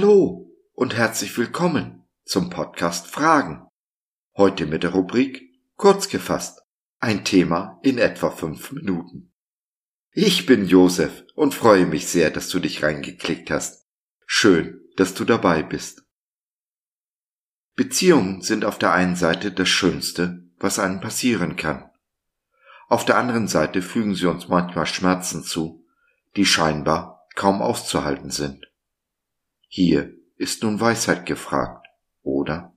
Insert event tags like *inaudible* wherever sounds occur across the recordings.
Hallo und herzlich willkommen zum Podcast Fragen. Heute mit der Rubrik Kurz gefasst. Ein Thema in etwa fünf Minuten. Ich bin Josef und freue mich sehr, dass du dich reingeklickt hast. Schön, dass du dabei bist. Beziehungen sind auf der einen Seite das Schönste, was einem passieren kann. Auf der anderen Seite fügen sie uns manchmal Schmerzen zu, die scheinbar kaum auszuhalten sind. Hier ist nun Weisheit gefragt, oder?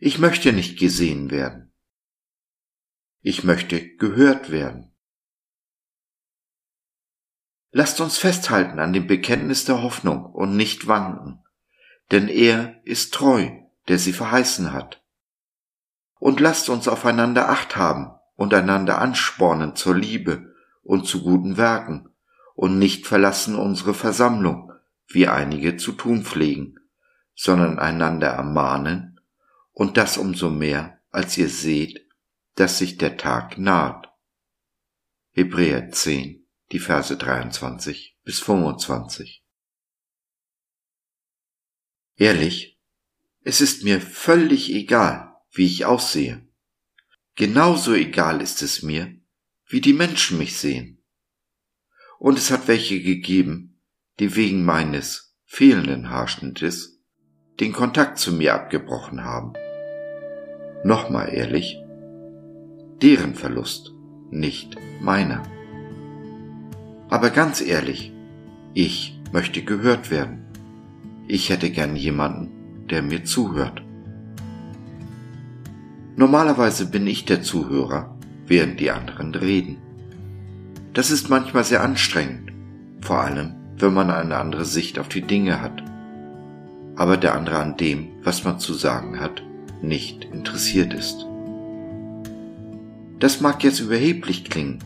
Ich möchte nicht gesehen werden. Ich möchte gehört werden. Lasst uns festhalten an dem Bekenntnis der Hoffnung und nicht wanken denn er ist treu, der sie verheißen hat. Und lasst uns aufeinander acht haben und einander anspornen zur Liebe und zu guten Werken und nicht verlassen unsere Versammlung, wie einige zu tun pflegen, sondern einander ermahnen und das umso mehr, als ihr seht, dass sich der Tag naht. Hebräer 10, die Verse 23 bis 25. Ehrlich, es ist mir völlig egal, wie ich aussehe. Genauso egal ist es mir, wie die Menschen mich sehen. Und es hat welche gegeben, die wegen meines fehlenden Haarschnittes den Kontakt zu mir abgebrochen haben. Nochmal ehrlich, deren Verlust, nicht meiner. Aber ganz ehrlich, ich möchte gehört werden. Ich hätte gern jemanden, der mir zuhört. Normalerweise bin ich der Zuhörer, während die anderen reden. Das ist manchmal sehr anstrengend, vor allem wenn man eine andere Sicht auf die Dinge hat, aber der andere an dem, was man zu sagen hat, nicht interessiert ist. Das mag jetzt überheblich klingen,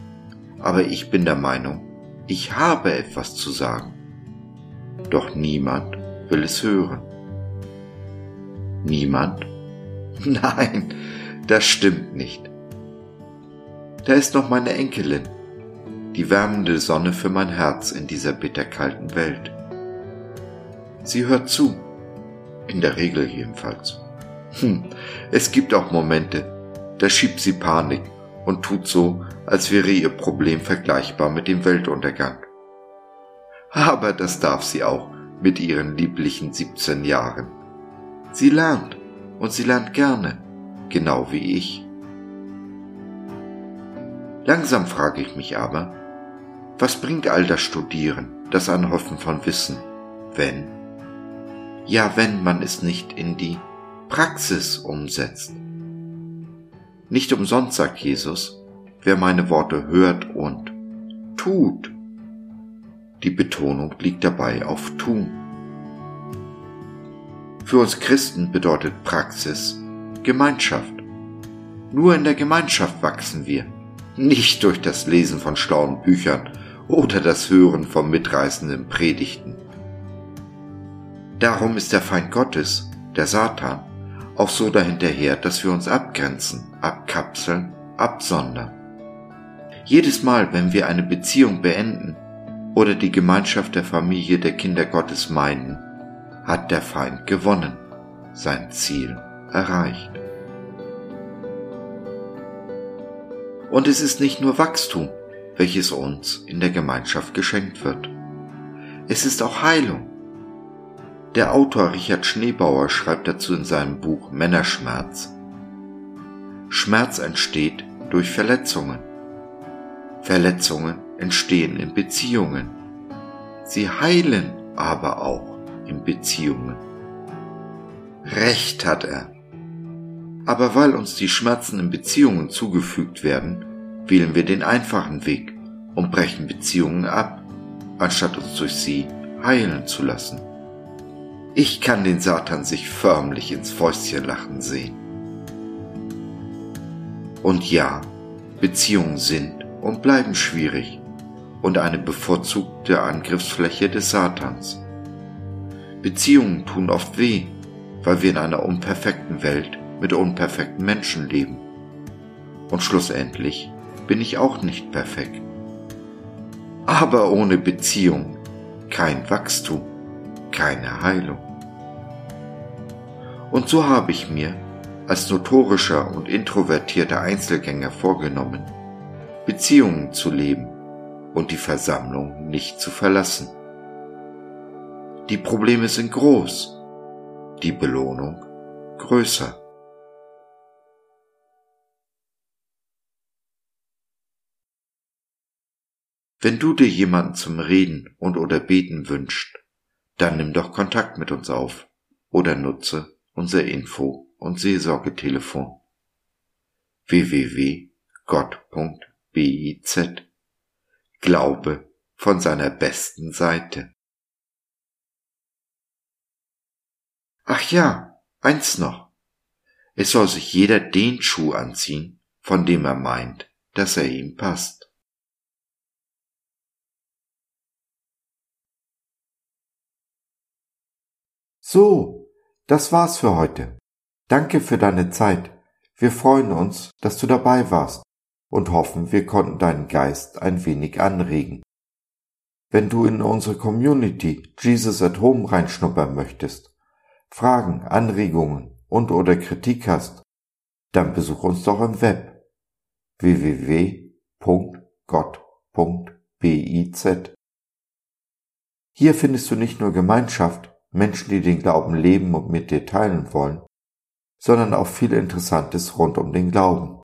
aber ich bin der Meinung, ich habe etwas zu sagen. Doch niemand will es hören. Niemand? *laughs* Nein, das stimmt nicht. Da ist noch meine Enkelin, die wärmende Sonne für mein Herz in dieser bitterkalten Welt. Sie hört zu, in der Regel jedenfalls. Hm, es gibt auch Momente, da schiebt sie Panik und tut so, als wäre ihr Problem vergleichbar mit dem Weltuntergang. Aber das darf sie auch, mit ihren lieblichen 17 Jahren. Sie lernt und sie lernt gerne, genau wie ich. Langsam frage ich mich aber, was bringt all das Studieren, das Anhäufen von Wissen, wenn, ja wenn man es nicht in die Praxis umsetzt? Nicht umsonst sagt Jesus, wer meine Worte hört und tut, die Betonung liegt dabei auf tun. Für uns Christen bedeutet Praxis Gemeinschaft. Nur in der Gemeinschaft wachsen wir, nicht durch das Lesen von schlauen Büchern oder das Hören von mitreißenden Predigten. Darum ist der Feind Gottes, der Satan, auch so dahinterher, dass wir uns abgrenzen, abkapseln, absondern. Jedes Mal, wenn wir eine Beziehung beenden, oder die Gemeinschaft der Familie der Kinder Gottes meinen, hat der Feind gewonnen, sein Ziel erreicht. Und es ist nicht nur Wachstum, welches uns in der Gemeinschaft geschenkt wird. Es ist auch Heilung. Der Autor Richard Schneebauer schreibt dazu in seinem Buch Männerschmerz. Schmerz entsteht durch Verletzungen. Verletzungen entstehen in Beziehungen. Sie heilen aber auch in Beziehungen. Recht hat er. Aber weil uns die Schmerzen in Beziehungen zugefügt werden, wählen wir den einfachen Weg und brechen Beziehungen ab, anstatt uns durch sie heilen zu lassen. Ich kann den Satan sich förmlich ins Fäustchen lachen sehen. Und ja, Beziehungen sind und bleiben schwierig und eine bevorzugte Angriffsfläche des Satans. Beziehungen tun oft weh, weil wir in einer unperfekten Welt mit unperfekten Menschen leben. Und schlussendlich bin ich auch nicht perfekt. Aber ohne Beziehung kein Wachstum, keine Heilung. Und so habe ich mir als notorischer und introvertierter Einzelgänger vorgenommen, Beziehungen zu leben und die Versammlung nicht zu verlassen. Die Probleme sind groß, die Belohnung größer. Wenn du dir jemanden zum Reden und oder Beten wünscht, dann nimm doch Kontakt mit uns auf oder nutze unser Info- und Seelsorgetelefon www.gott.biz Glaube von seiner besten Seite. Ach ja, eins noch. Es soll sich jeder den Schuh anziehen, von dem er meint, dass er ihm passt. So, das war's für heute. Danke für deine Zeit. Wir freuen uns, dass du dabei warst und hoffen, wir konnten deinen Geist ein wenig anregen. Wenn du in unsere Community Jesus at Home reinschnuppern möchtest, Fragen, Anregungen und oder Kritik hast, dann besuch uns doch im Web www.gott.biz. Hier findest du nicht nur Gemeinschaft, Menschen, die den Glauben leben und mit dir teilen wollen, sondern auch viel Interessantes rund um den Glauben.